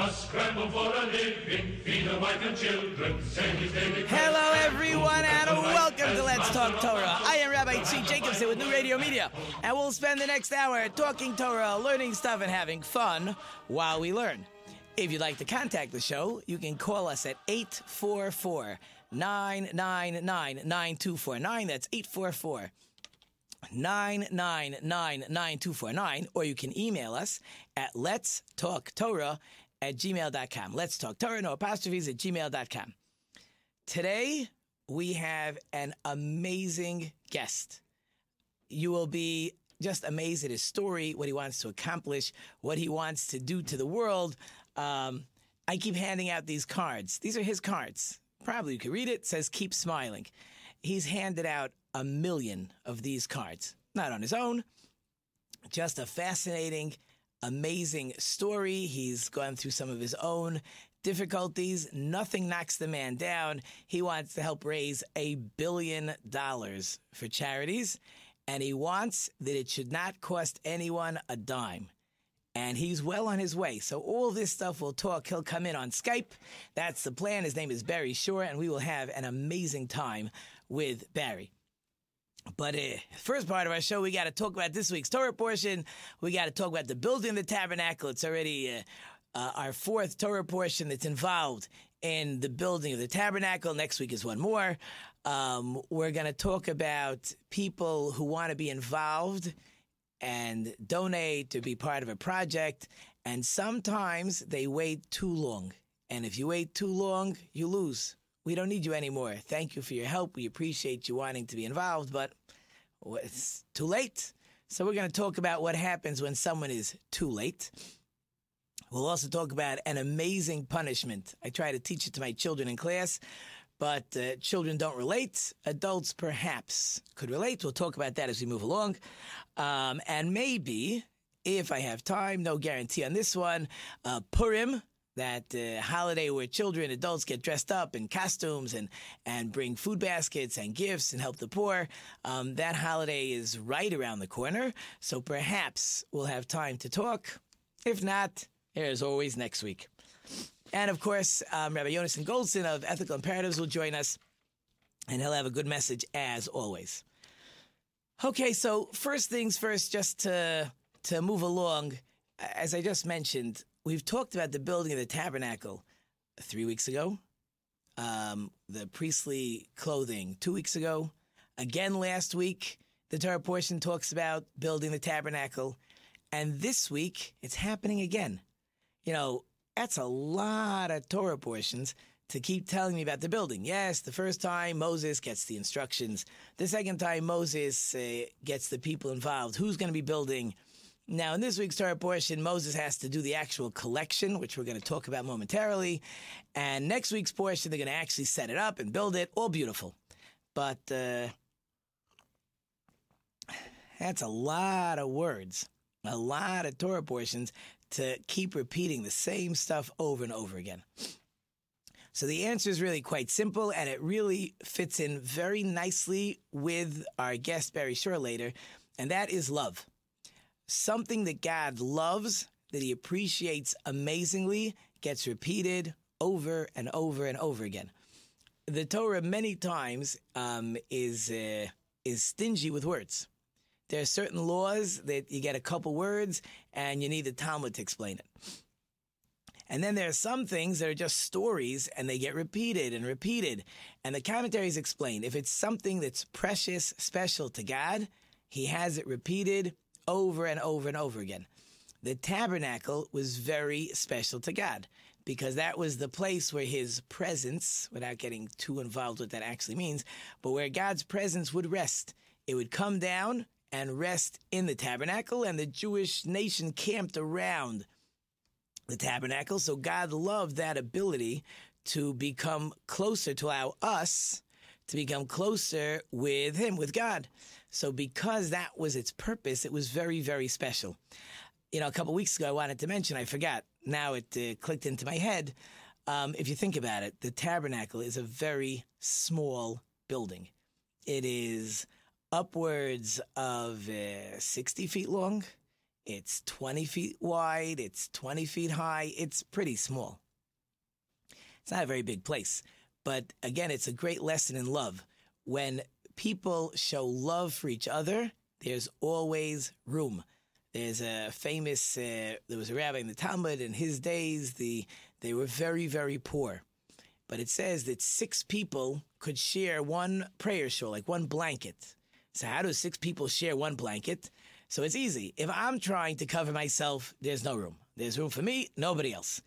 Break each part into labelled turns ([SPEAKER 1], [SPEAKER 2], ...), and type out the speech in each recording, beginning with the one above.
[SPEAKER 1] Day and night must scramble for a living, feed a wife and children, send his daily
[SPEAKER 2] Hello, everyone, and welcome to Let's Talk Torah. I am Rabbi Tzvi Jacobson with New Radio Media, and we'll spend the next hour talking Torah, learning stuff, and having fun while we learn. If you'd like to contact the show, you can call us at 844 999 9249. That's 844 999 9249, or you can email us at let's talk Torah at gmail.com. Let's talk Torah, no apostrophes at gmail.com. Today, we have an amazing guest. You will be just amazed at his story, what he wants to accomplish, what he wants to do to the world. Um, I keep handing out these cards. These are his cards. Probably you can read it. it says keep smiling. He's handed out a million of these cards. Not on his own, just a fascinating, amazing story. He's gone through some of his own difficulties. Nothing knocks the man down. He wants to help raise a billion dollars for charities, and he wants that it should not cost anyone a dime. And he's well on his way. So all this stuff we'll talk. He'll come in on Skype. That's the plan. His name is Barry Shore, and we will have an amazing time with Barry. But uh, first part of our show, we got to talk about this week's Torah portion. We got to talk about the building of the tabernacle. It's already uh, uh, our fourth Torah portion that's involved in the building of the tabernacle. Next week is one more. Um, we're going to talk about people who want to be involved and donate to be part of a project. And sometimes they wait too long. And if you wait too long, you lose. We don't need you anymore. Thank you for your help. We appreciate you wanting to be involved, but it's too late. So we're going to talk about what happens when someone is too late. We'll also talk about an amazing punishment. I try to teach it to my children in class, but uh, children don't relate. Adults perhaps could relate. We'll talk about that as we move along. Um, and maybe, if I have time, no guarantee on this one, uh, Purim, that uh, holiday where children, adults get dressed up in costumes and, and bring food baskets and gifts and help the poor. Um, that holiday is right around the corner, so perhaps we'll have time to talk. If not, as always next week. And of course, um, Rabbi Yonason Goldstein of Ethical Imperatives will join us, and he'll have a good message as always. Okay, so first things first, just to to move along, as I just mentioned, we've talked about the building of the tabernacle three weeks ago, um, the priestly clothing two weeks ago, again last week. The Torah portion talks about building the tabernacle, and this week it's happening again. You know, that's a lot of Torah portions to keep telling me about the building. Yes, the first time Moses gets the instructions. The second time Moses uh, gets the people involved. Who's going to be building? Now, in this week's Torah portion, Moses has to do the actual collection, which we're going to talk about momentarily. And next week's portion, they're going to actually set it up and build it. All beautiful. But uh, that's a lot of words, a lot of Torah portions to keep repeating the same stuff over and over again. So the answer is really quite simple, and it really fits in very nicely with our guest Barry Shore later, and that is love something that God loves, that he appreciates amazingly, gets repeated over and over and over again. The Torah many times um, is uh, is stingy with words. There are certain laws that you get a couple words and you need the Talmud to explain it. And then there are some things that are just stories and they get repeated and repeated. And the commentaries explain if it's something that's precious, special to God, He has it repeated over and over and over again. The tabernacle was very special to God because that was the place where his presence, without getting too involved what that actually means, but where God's presence would rest. It would come down and rest in the tabernacle, and the Jewish nation camped around the tabernacle. So God loved that ability to become closer, to allow us to become closer with Him, with God. So because that was its purpose, it was very, very special. You know, a couple weeks ago, I wanted to mention, I forgot. Now it uh, clicked into my head. Um, if you think about it, the tabernacle is a very small building. It is upwards of uh, 60 feet long. It's 20 feet wide. It's 20 feet high. It's pretty small. It's not a very big place. But again, it's a great lesson in love. When people show love for each other, there's always room. There's a famous, uh, there was a rabbi in the Talmud in his days, the, they were very, very poor. But it says that six people could share one prayer shawl, like one blanket. So how do six people share one blanket? So it's easy. If I'm trying to cover myself, there's no room. There's room for me, nobody else.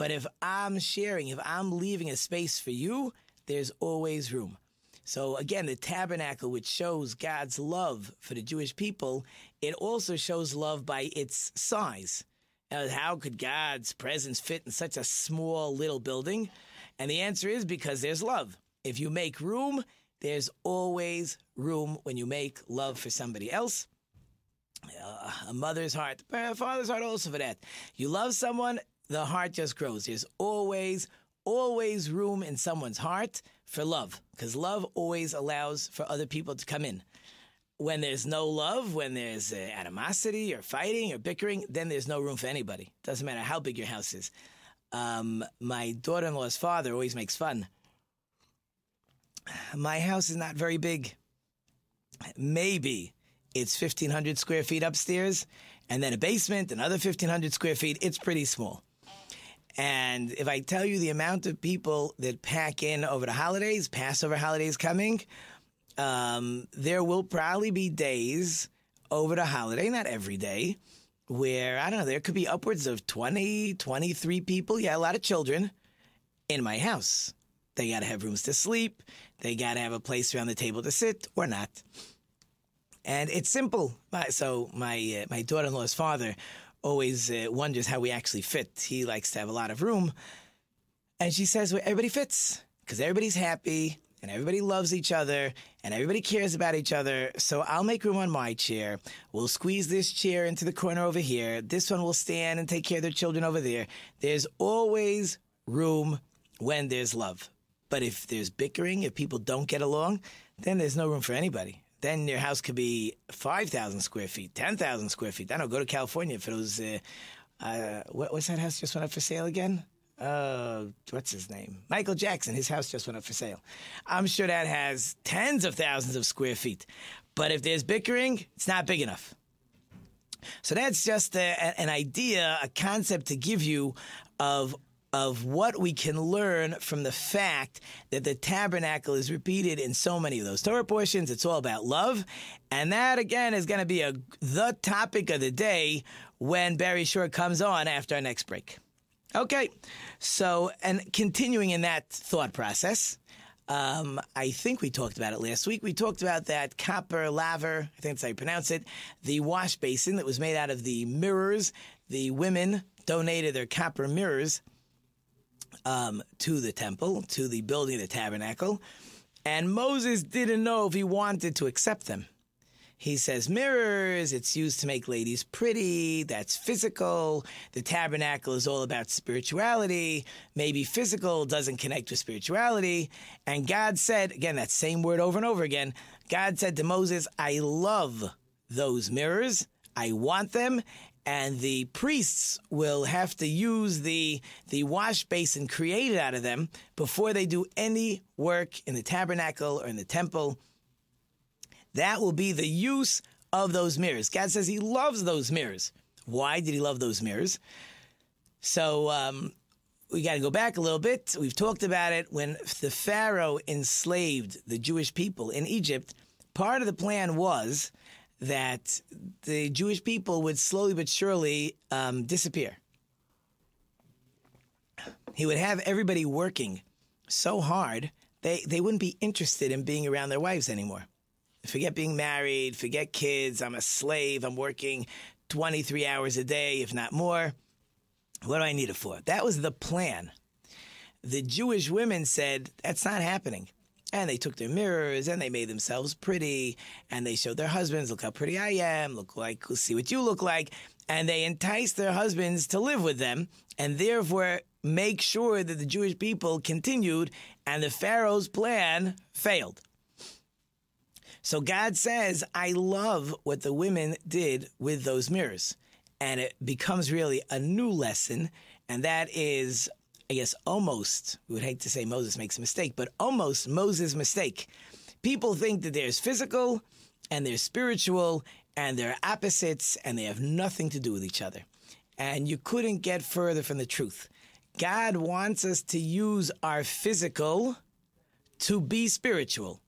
[SPEAKER 2] But if I'm sharing, if I'm leaving a space for you, there's always room. So again, the tabernacle, which shows God's love for the Jewish people, it also shows love by its size. How could God's presence fit in such a small little building? And the answer is because there's love. If you make room, there's always room when you make love for somebody else. Uh, a mother's heart, a father's heart also for that. You love someone, the heart just grows. There's always, always room in someone's heart for love because love always allows for other people to come in. When there's no love, when there's uh, animosity or fighting or bickering, then there's no room for anybody. Doesn't matter how big your house is. Um, my daughter in law's father always makes fun. My house is not very big. Maybe it's 1,500 square feet upstairs, and then a basement, another 1,500 square feet. It's pretty small. And if I tell you the amount of people that pack in over the holidays, Passover holidays coming, um, there will probably be days over the holiday, not every day, where, I don't know, there could be upwards of 20, 23 people. Yeah, a lot of children in my house. They got to have rooms to sleep. They got to have a place around the table to sit or not. And it's simple. So my uh, my daughter-in-law's father always uh, wonders how we actually fit. He likes to have a lot of room. And she says, well, everybody fits because everybody's happy and everybody loves each other and everybody cares about each other. So I'll make room on my chair. We'll squeeze this chair into the corner over here. This one will stand and take care of their children over there. There's always room when there's love. But if there's bickering, if people don't get along, then there's no room for anybody then your house could be 5,000 square feet, 10,000 square feet. Then I'll go to California for those. Uh, uh, what, what's that house just went up for sale again? Uh, what's his name? Michael Jackson. His house just went up for sale. I'm sure that has tens of thousands of square feet. But if there's bickering, it's not big enough. So that's just a, an idea, a concept to give you of of what we can learn from the fact that the tabernacle is repeated in so many of those Torah portions. It's all about love. And that, again, is going to be a, the topic of the day when Barry Shore comes on after our next break. Okay, so, and continuing in that thought process, um, I think we talked about it last week. We talked about that copper laver, I think that's how you pronounce it, the wash basin that was made out of the mirrors. The women donated their copper mirrors um, to the temple, to the building of the tabernacle, and Moses didn't know if he wanted to accept them. He says, mirrors, it's used to make ladies pretty. That's physical. The tabernacle is all about spirituality. Maybe physical doesn't connect with spirituality. And God said, again, that same word over and over again. God said to Moses, I love those mirrors. I want them and the priests will have to use the the wash basin created out of them before they do any work in the tabernacle or in the temple. That will be the use of those mirrors. God says He loves those mirrors. Why did He love those mirrors? So um, we got to go back a little bit. We've talked about it when the Pharaoh enslaved the Jewish people in Egypt. Part of the plan was that the Jewish people would slowly but surely um, disappear. He would have everybody working so hard they they wouldn't be interested in being around their wives anymore. Forget being married, forget kids. I'm a slave. I'm working 23 hours a day, if not more. What do I need it for? That was the plan. The Jewish women said, That's not happening. And they took their mirrors and they made themselves pretty and they showed their husbands, Look how pretty I am, look like, see what you look like. And they enticed their husbands to live with them and therefore make sure that the Jewish people continued and the Pharaoh's plan failed. So God says, I love what the women did with those mirrors. And it becomes really a new lesson. And that is, I guess, almost, we would hate to say Moses makes a mistake, but almost Moses' mistake. People think that there's physical and there's spiritual and they're opposites and they have nothing to do with each other. And you couldn't get further from the truth. God wants us to use our physical to be spiritual.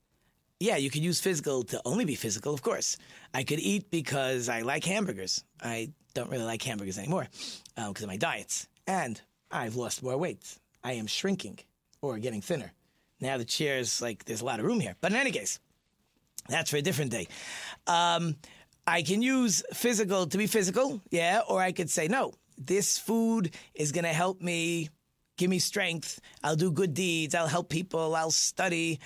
[SPEAKER 2] Yeah, you could use physical to only be physical, of course. I could eat because I like hamburgers. I don't really like hamburgers anymore because um, of my diets. And I've lost more weight. I am shrinking or getting thinner. Now the chair's like, there's a lot of room here. But in any case, that's for a different day. Um, I can use physical to be physical, yeah, or I could say, no, this food is going to help me, give me strength. I'll do good deeds. I'll help people. I'll study.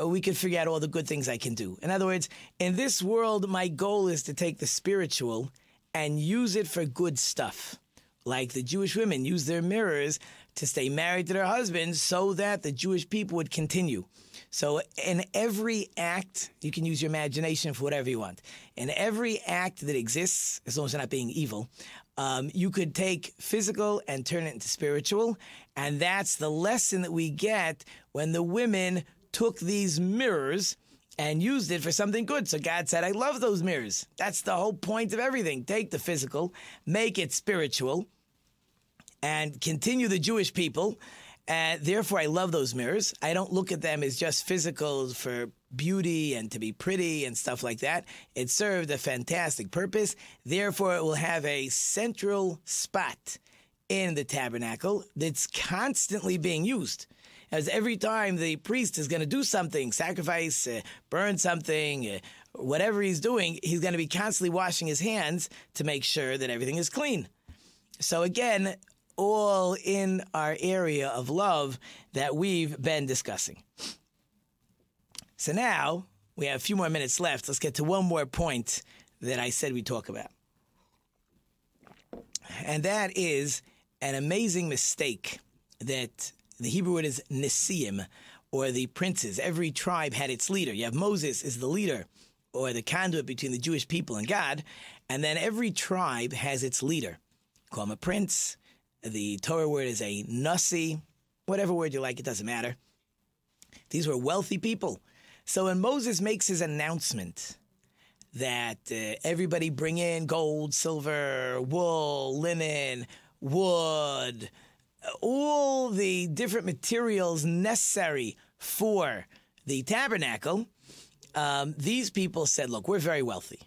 [SPEAKER 2] Uh, we could figure out all the good things I can do. In other words, in this world, my goal is to take the spiritual and use it for good stuff. Like the Jewish women use their mirrors to stay married to their husbands so that the Jewish people would continue. So, in every act, you can use your imagination for whatever you want. In every act that exists, as long as you're not being evil, um, you could take physical and turn it into spiritual. And that's the lesson that we get when the women took these mirrors and used it for something good. So God said, I love those mirrors. That's the whole point of everything. Take the physical, make it spiritual, and continue the Jewish people and therefore, I love those mirrors. I don't look at them as just physical for beauty and to be pretty and stuff like that. It served a fantastic purpose. Therefore, it will have a central spot in the tabernacle that's constantly being used. As every time the priest is going to do something, sacrifice, uh, burn something, uh, whatever he's doing, he's going to be constantly washing his hands to make sure that everything is clean. So again, all in our area of love that we've been discussing. So now we have a few more minutes left. Let's get to one more point that I said we talk about. And that is an amazing mistake that the Hebrew word is Nesiim, or the princes. Every tribe had its leader. You have Moses is the leader, or the conduit between the Jewish people and God, and then every tribe has its leader. Call him a prince, the Torah word is a nasi, whatever word you like, it doesn't matter. These were wealthy people. So when Moses makes his announcement that uh, everybody bring in gold, silver, wool, linen, wood, all the different materials necessary for the tabernacle, um, these people said, Look, we're very wealthy.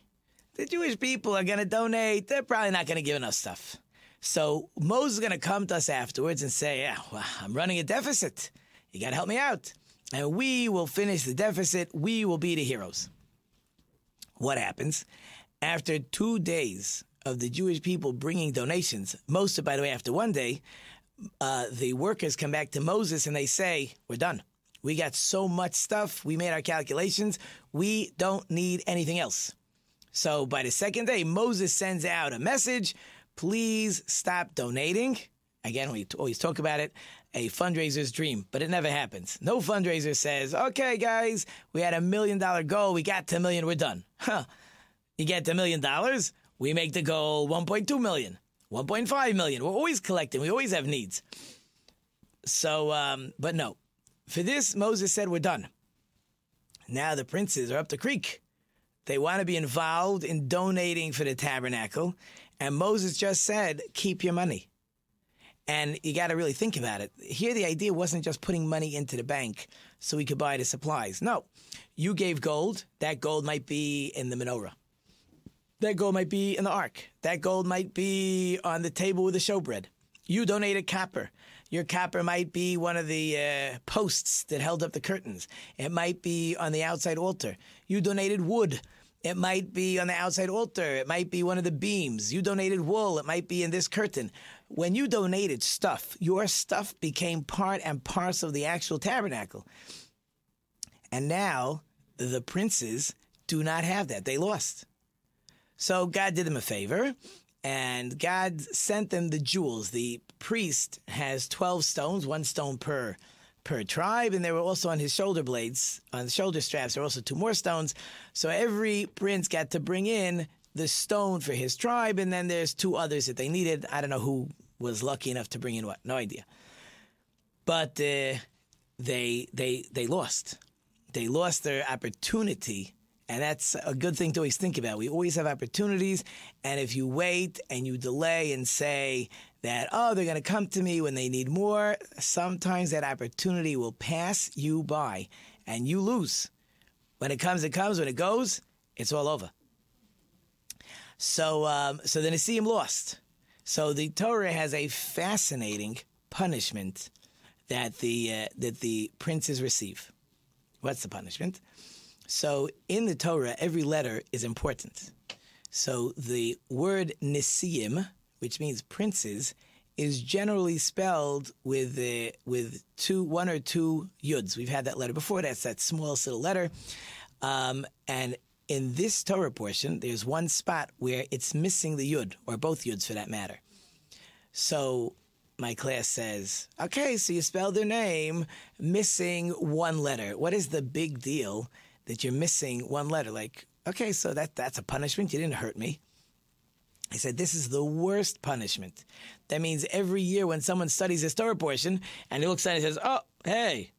[SPEAKER 2] The Jewish people are going to donate. They're probably not going to give enough stuff. So Moses is going to come to us afterwards and say, yeah, well, I'm running a deficit. You got to help me out. And we will finish the deficit. We will be the heroes. What happens? After two days of the Jewish people bringing donations, most of, by the way, after one day, uh, the workers come back to Moses and they say, We're done. We got so much stuff. We made our calculations. We don't need anything else. So by the second day, Moses sends out a message please stop donating. Again, we always talk about it, a fundraiser's dream, but it never happens. No fundraiser says, okay, guys, we had a million dollar goal. We got to a million. We're done. Huh. You get a million dollars. We make the goal 1.2 million, 1.5 million. We're always collecting. We always have needs. So, um, but no. For this, Moses said, we're done. Now the princes are up the creek. They want to be involved in donating for the tabernacle. And Moses just said, keep your money. And you got to really think about it. Here, the idea wasn't just putting money into the bank so we could buy the supplies. No, you gave gold. That gold might be in the menorah. That gold might be in the ark. That gold might be on the table with the showbread. You donated copper. Your copper might be one of the uh, posts that held up the curtains. It might be on the outside altar. You donated wood. It might be on the outside altar. It might be one of the beams. You donated wool. It might be in this curtain. when you donated stuff, your stuff became part and parcel of the actual tabernacle. And now the princes do not have that. They lost. So God did them a favor and God sent them the jewels. The priest has 12 stones, one stone per per tribe, and they were also on his shoulder blades, on the shoulder straps. There were also two more stones. So every prince got to bring in the stone for his tribe, and then there's two others that they needed. I don't know who was lucky enough to bring in what, no idea. But uh, they they they lost. They lost their opportunity and that's a good thing to always think about. We always have opportunities. And if you wait and you delay and say that, oh, they're going to come to me when they need more, sometimes that opportunity will pass you by and you lose. When it comes, it comes. When it goes, it's all over. So, um, so the Nesiim lost. So the Torah has a fascinating punishment that the uh, that the princes receive. What's the punishment? So in the Torah, every letter is important. So the word Nesiim, which means princes, is generally spelled with with two, one or two yuds. We've had that letter before. That's that smallest little letter. Um, and in this Torah portion, there's one spot where it's missing the yud, or both yuds for that matter. So my class says, okay, so you spelled their name missing one letter. What is the big deal? that you're missing one letter. Like, okay, so that that's a punishment. You didn't hurt me. I said, this is the worst punishment. That means every year when someone studies this Torah portion and he looks at it and says, oh, hey,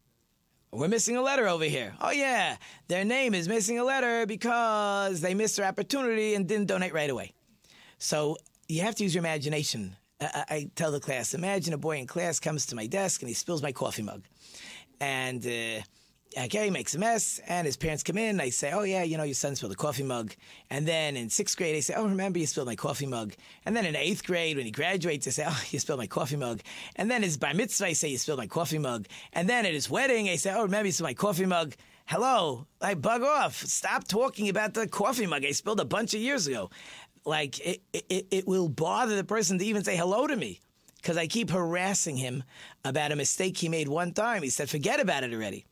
[SPEAKER 2] we're missing a letter over here. Oh, yeah, their name is missing a letter because they missed their opportunity and didn't donate right away. So you have to use your imagination. I, I tell the class, imagine a boy in class comes to my desk and he spills my coffee mug. And uh, he makes a mess, and his parents come in. They say, "Oh yeah, you know, your son spilled a coffee mug." And then in sixth grade, they say, "Oh, remember you spilled my coffee mug." And then in eighth grade, when he graduates, they say, "Oh, you spilled my coffee mug." And then his bar mitzvah, they say, "You spilled my coffee mug." And then at his wedding, they say, "Oh, remember you spilled my coffee mug." Hello, like bug off. Stop talking about the coffee mug I spilled a bunch of years ago. Like it, it, it will bother the person to even say hello to me because I keep harassing him about a mistake he made one time. He said, "Forget about it already."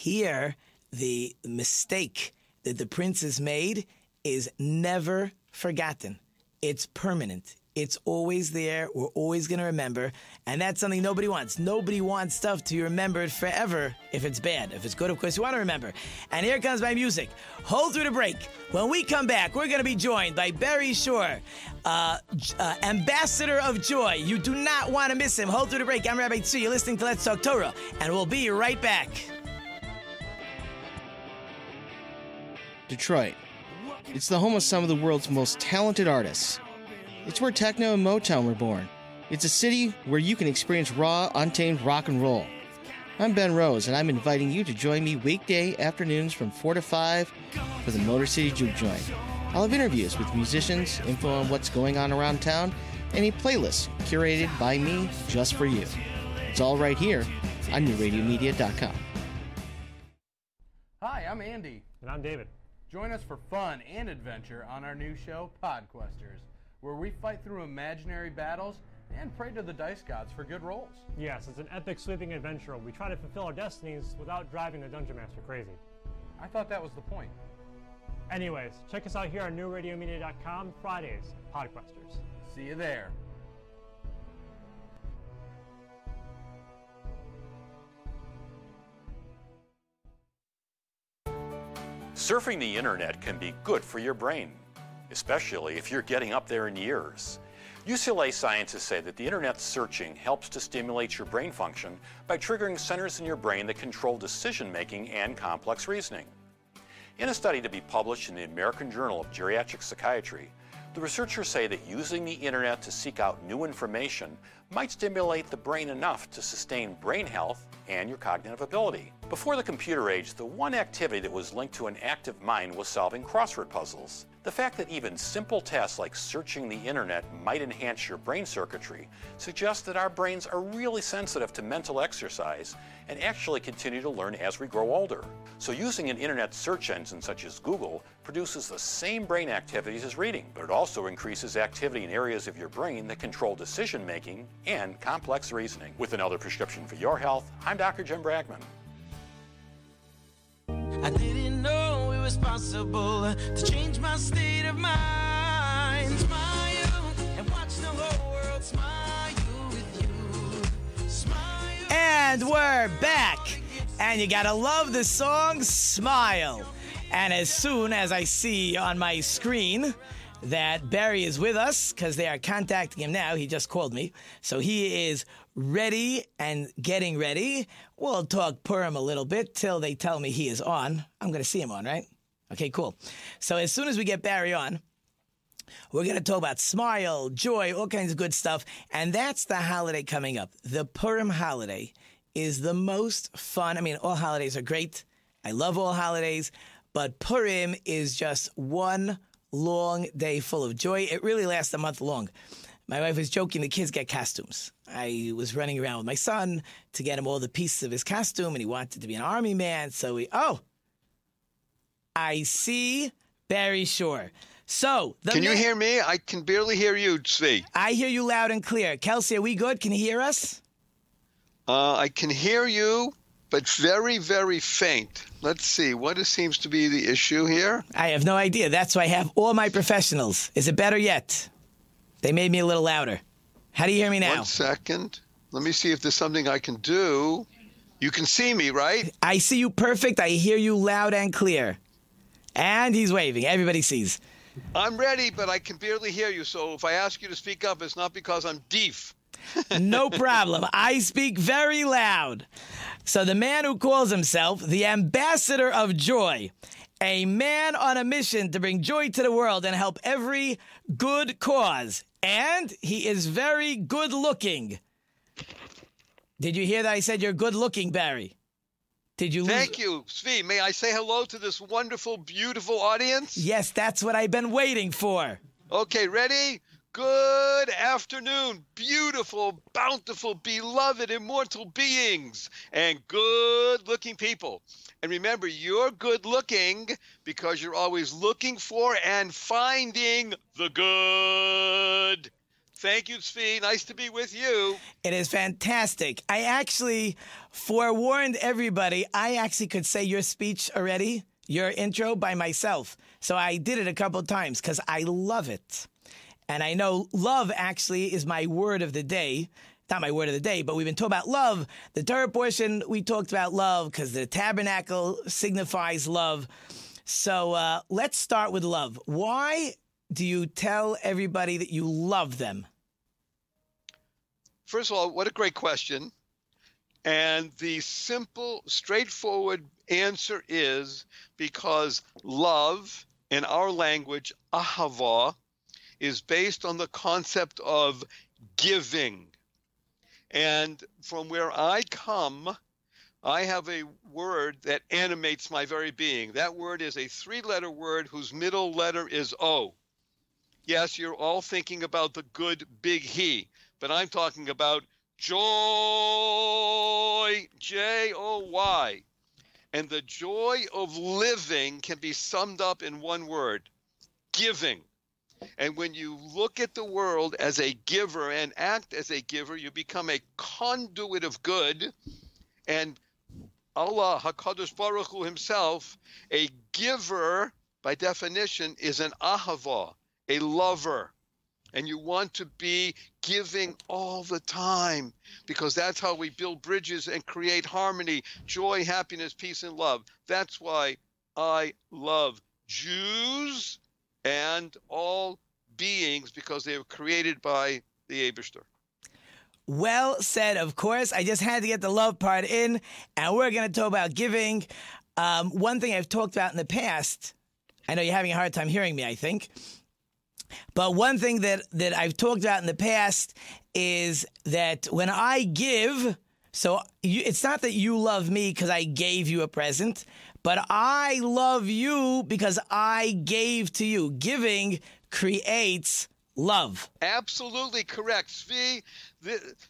[SPEAKER 2] Here, the mistake that the prince has made is never forgotten. It's permanent. It's always there. We're always going to remember. And that's something nobody wants. Nobody wants stuff to be remembered forever if it's bad. If it's good, of course, you want to remember. And here comes my music. Hold through the break. When we come back, we're going to be joined by Barry Shore, uh, uh, Ambassador of Joy. You do not want to miss him. Hold through the break. I'm Rabbi Tzu. You're listening to Let's Talk Torah. And we'll be right back.
[SPEAKER 3] Detroit. It's the home of some of the world's most talented artists. It's where techno and Motown were born. It's a city where you can experience raw, untamed rock and roll. I'm Ben Rose, and I'm inviting you to join me weekday afternoons from 4 to 5 for the Motor City Juke Joint. I'll have interviews with musicians, info on what's going on around town, and a playlist curated by me just for you. It's all right here on newradiomedia.com.
[SPEAKER 4] Hi, I'm Andy.
[SPEAKER 5] And I'm David.
[SPEAKER 4] Join us for fun and adventure on our new show, Podquesters, where we fight through imaginary battles and pray to the dice gods for good rolls.
[SPEAKER 5] Yes, it's an epic sweeping adventure. We try to fulfill our destinies without driving the Dungeon Master crazy.
[SPEAKER 4] I thought that was the point.
[SPEAKER 5] Anyways, check us out here on newradiomedia.com Fridays, Podquesters.
[SPEAKER 4] See you there.
[SPEAKER 6] Surfing the internet can be good for your brain, especially if you're getting up there in years. UCLA scientists say that the internet searching helps to stimulate your brain function by triggering centers in your brain that control decision making and complex reasoning. In a study to be published in the American Journal of Geriatric Psychiatry, the researchers say that using the internet to seek out new information might stimulate the brain enough to sustain brain health and your cognitive ability. Before the computer age, the one activity that was linked to an active mind was solving crossword puzzles. The fact that even simple tasks like searching the internet might enhance your brain circuitry suggests that our brains are really sensitive to mental exercise and actually continue to learn as we grow older. So using an internet search engine such as Google produces the same brain activities as reading, but it also increases activity in areas of your brain that control decision making and complex reasoning. With another prescription for your health, I'm Dr. Jim Bragman.
[SPEAKER 7] I didn't know it was possible to change my state of mind. Smile and watch the whole world smile with you. Smile.
[SPEAKER 2] And we're back. And you gotta love the song Smile. And as soon as I see on my screen that Barry is with us, because they are contacting him now, he just called me. So he is ready and getting ready. We'll talk Purim a little bit till they tell me he is on. I'm gonna see him on, right? Okay, cool. So as soon as we get Barry on, we're going to talk about smile, joy, all kinds of good stuff. And that's the holiday coming up. The Purim holiday is the most fun. I mean, all holidays are great. I love all holidays, but Purim is just one long day full of joy. It really lasts a month long. My wife was joking the kids get costumes. I was running around with my son to get him all the pieces of his costume, and he wanted to be an army man. So we, oh, I see Barry Shore. So, the
[SPEAKER 8] Can you
[SPEAKER 2] ma-
[SPEAKER 8] hear me? I can barely hear you, Tzvi.
[SPEAKER 2] I hear you loud and clear. Kelsey, are we good? Can you hear us?
[SPEAKER 8] Uh, I can hear you, but very, very faint. Let's see. What seems to be the issue here?
[SPEAKER 2] I have no idea. That's why I have all my professionals. Is it better yet? They made me a little louder. How do you hear me now?
[SPEAKER 8] One second. Let me see if there's something I can do. You can see me, right?
[SPEAKER 2] I see you perfect. I hear you loud and clear. And he's waving. Everybody sees.
[SPEAKER 8] I'm ready, but I can barely hear you. So if I ask you to speak up, it's not because I'm deaf.
[SPEAKER 2] No problem. I speak very loud. So, the man who calls himself the ambassador of joy, a man on a mission to bring joy to the world and help every good cause. And he is very good looking. Did you hear that I said you're good looking, Barry? Did you lose?
[SPEAKER 8] Thank you, Tzvi. May I say hello to this wonderful, beautiful audience?
[SPEAKER 2] Yes, that's what I've been waiting for.
[SPEAKER 8] Okay, ready? Good afternoon, beautiful, bountiful, beloved, immortal beings, and good looking people. And remember, you're good looking because you're always looking for and finding the good. Thank you, Tzvi. Nice to be with you.
[SPEAKER 2] It is fantastic. I actually forewarned everybody. I actually could say your speech already, your intro by myself. So I did it a couple times because I love it. And I know love actually is my word of the day. Not my word of the day, but we've been talking about love. The Torah portion, we talked about love because the tabernacle signifies love. So uh, let's start with love. Why do you tell everybody that you love them?
[SPEAKER 8] First of all, what a great question. And the simple, straightforward answer is because love in our language, ahava, is based on the concept of giving. And from where I come, I have a word that animates my very being. That word is a three letter word whose middle letter is O. Yes, you're all thinking about the good big He, but I'm talking about joy, J O Y. And the joy of living can be summed up in one word giving. And when you look at the world as a giver and act as a giver, you become a conduit of good. And Allah, HaKadosh Baruch Hu himself, a giver by definition is an ahava, a lover. And you want to be giving all the time because that's how we build bridges and create harmony, joy, happiness, peace, and love. That's why I love Jews and all beings because they were created by the Abishter.
[SPEAKER 2] Well said, of course. I just had to get the love part in, and we're going to talk about giving. Um, one thing I've talked about in the past, I know you're having a hard time hearing me, I think. But one thing that, that I've talked about in the past is that when I give, so you, it's not that you love me because I gave you a present, but I love you because I gave to you. Giving creates love.
[SPEAKER 8] Absolutely correct. Tzvi,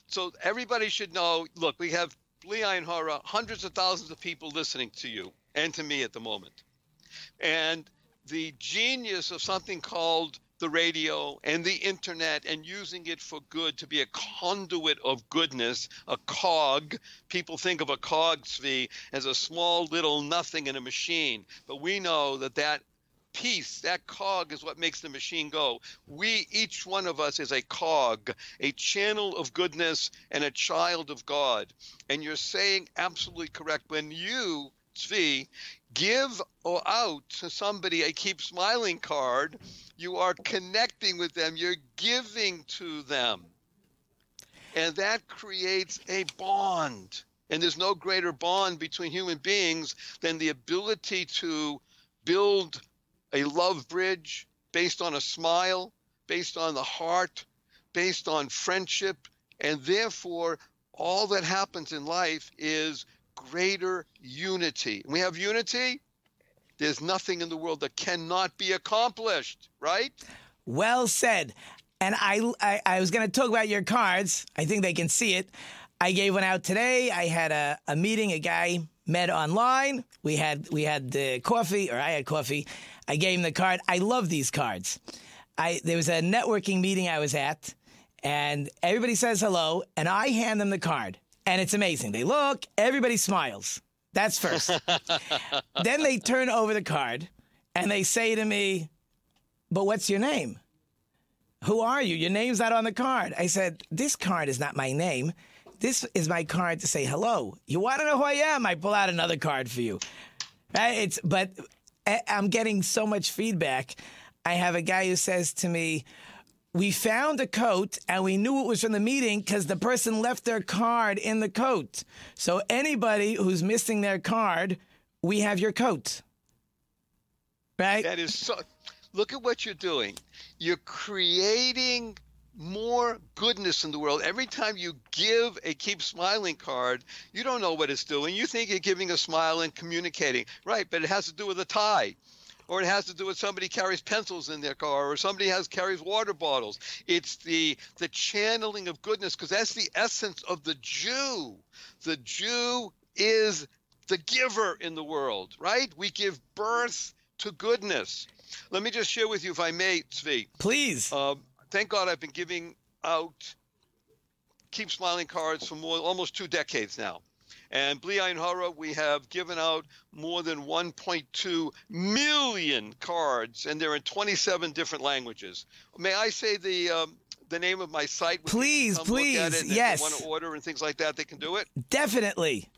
[SPEAKER 8] so everybody should know look, we have Leon Hora, hundreds of thousands of people listening to you and to me at the moment. And the genius of something called the radio and the internet and using it for good to be a conduit of goodness, a cog. People think of a cog, Tzvi, as a small little nothing in a machine. But we know that that piece, that cog is what makes the machine go. We, each one of us, is a cog, a channel of goodness and a child of God. And you're saying absolutely correct. When you, Tzvi, give out to somebody a keep smiling card, you are connecting with them, you're giving to them. And that creates a bond. And there's no greater bond between human beings than the ability to build a love bridge based on a smile, based on the heart, based on friendship, and therefore all that happens in life is greater unity. We have unity. There's nothing in the world that cannot be accomplished, right?
[SPEAKER 2] Well said. And I, I, I was going to talk about your cards. I think they can see it. I gave one out today. I had a, a meeting. A guy met online. We had we had the coffee, or I had coffee. I gave him the card. I love these cards. I there was a networking meeting I was at, and everybody says hello, and I hand them the card, and it's amazing. They look, everybody smiles. That's first. then they turn over the card, and they say to me, "But what's your name?" Who are you? Your name's not on the card. I said, This card is not my name. This is my card to say hello. You want to know who I am? I pull out another card for you. Right? It's but I- I'm getting so much feedback. I have a guy who says to me, "We found a coat and we knew it was from the meeting because the person left their card in the coat. So anybody who's missing their card, we have your coat." Right?
[SPEAKER 8] That is so. Look at what you're doing. You're creating more goodness in the world. Every time you give a keep smiling card, you don't know what it's doing. You think you're giving a smile and communicating. Right, but it has to do with a tie. Or it has to do with somebody carries pencils in their car, or somebody has carries water bottles. It's the the channeling of goodness, because that's the essence of the Jew. The Jew is the giver in the world, right? We give birth to goodness. Let me just share with you, if I may, Tzvi.
[SPEAKER 2] Please.
[SPEAKER 8] Um, thank God I've been giving out Keep Smiling cards for more almost two decades now. And Bli Hara, we have given out more than 1.2 million cards, and they're in 27 different languages. May I say the um, the name of my site?
[SPEAKER 2] Please,
[SPEAKER 8] come look at
[SPEAKER 2] please,
[SPEAKER 8] it, and if
[SPEAKER 2] yes.
[SPEAKER 8] want to order and things like that, they can do it.
[SPEAKER 2] Definitely.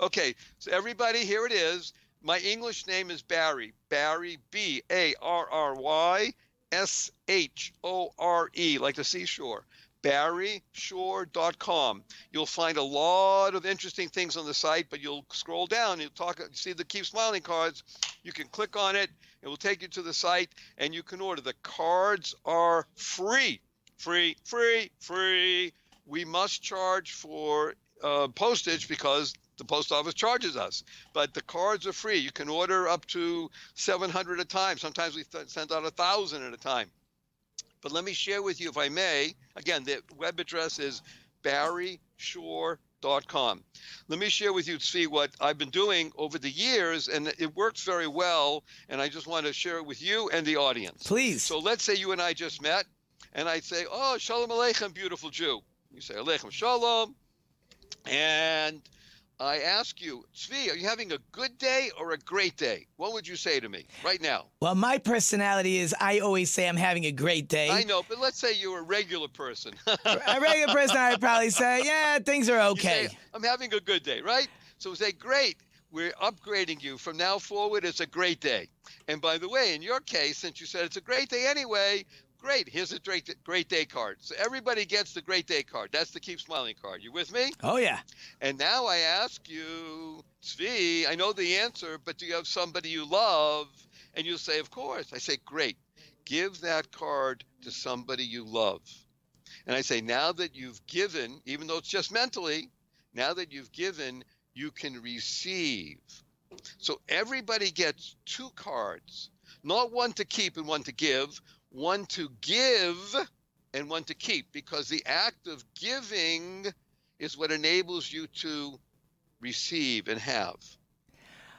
[SPEAKER 8] Okay, so everybody, here it is. My English name is Barry. Barry, B A R R Y S H O R E, like the seashore. BarryShore.com. You'll find a lot of interesting things on the site, but you'll scroll down. You'll talk. See the Keep Smiling cards. You can click on it. It will take you to the site, and you can order. The cards are free, free, free, free. We must charge for uh, postage because the post office charges us. But the cards are free. You can order up to 700 at a time. Sometimes we th- send out a thousand at a time. But let me share with you, if I may. Again, the web address is barryshore.com. Let me share with you, to see what I've been doing over the years, and it works very well. And I just want to share it with you and the audience.
[SPEAKER 2] Please.
[SPEAKER 8] So let's say you and I just met, and I say, "Oh, shalom aleichem, beautiful Jew." You say, "Aleichem shalom," and I ask you, Tzvi, are you having a good day or a great day? What would you say to me right now?
[SPEAKER 2] Well, my personality is I always say I'm having a great day.
[SPEAKER 8] I know, but let's say you're a regular person.
[SPEAKER 2] a regular person, I'd probably say, yeah, things are okay.
[SPEAKER 8] say, I'm having a good day, right? So say, great. We're upgrading you from now forward. It's a great day. And by the way, in your case, since you said it's a great day anyway, great. Here's a great, great day card. So everybody gets the great day card. That's the keep smiling card. You with me?
[SPEAKER 2] Oh, yeah.
[SPEAKER 8] And now I ask you, Tzvi, I know the answer, but do you have somebody you love? And you'll say, of course. I say, great. give that card to somebody you love. And I say, now that you've given, even though it's just mentally, now that you've given, you can receive. So everybody gets two cards, not one to keep and one to give, one to give and one to keep, because the act of giving is what enables you to receive and have.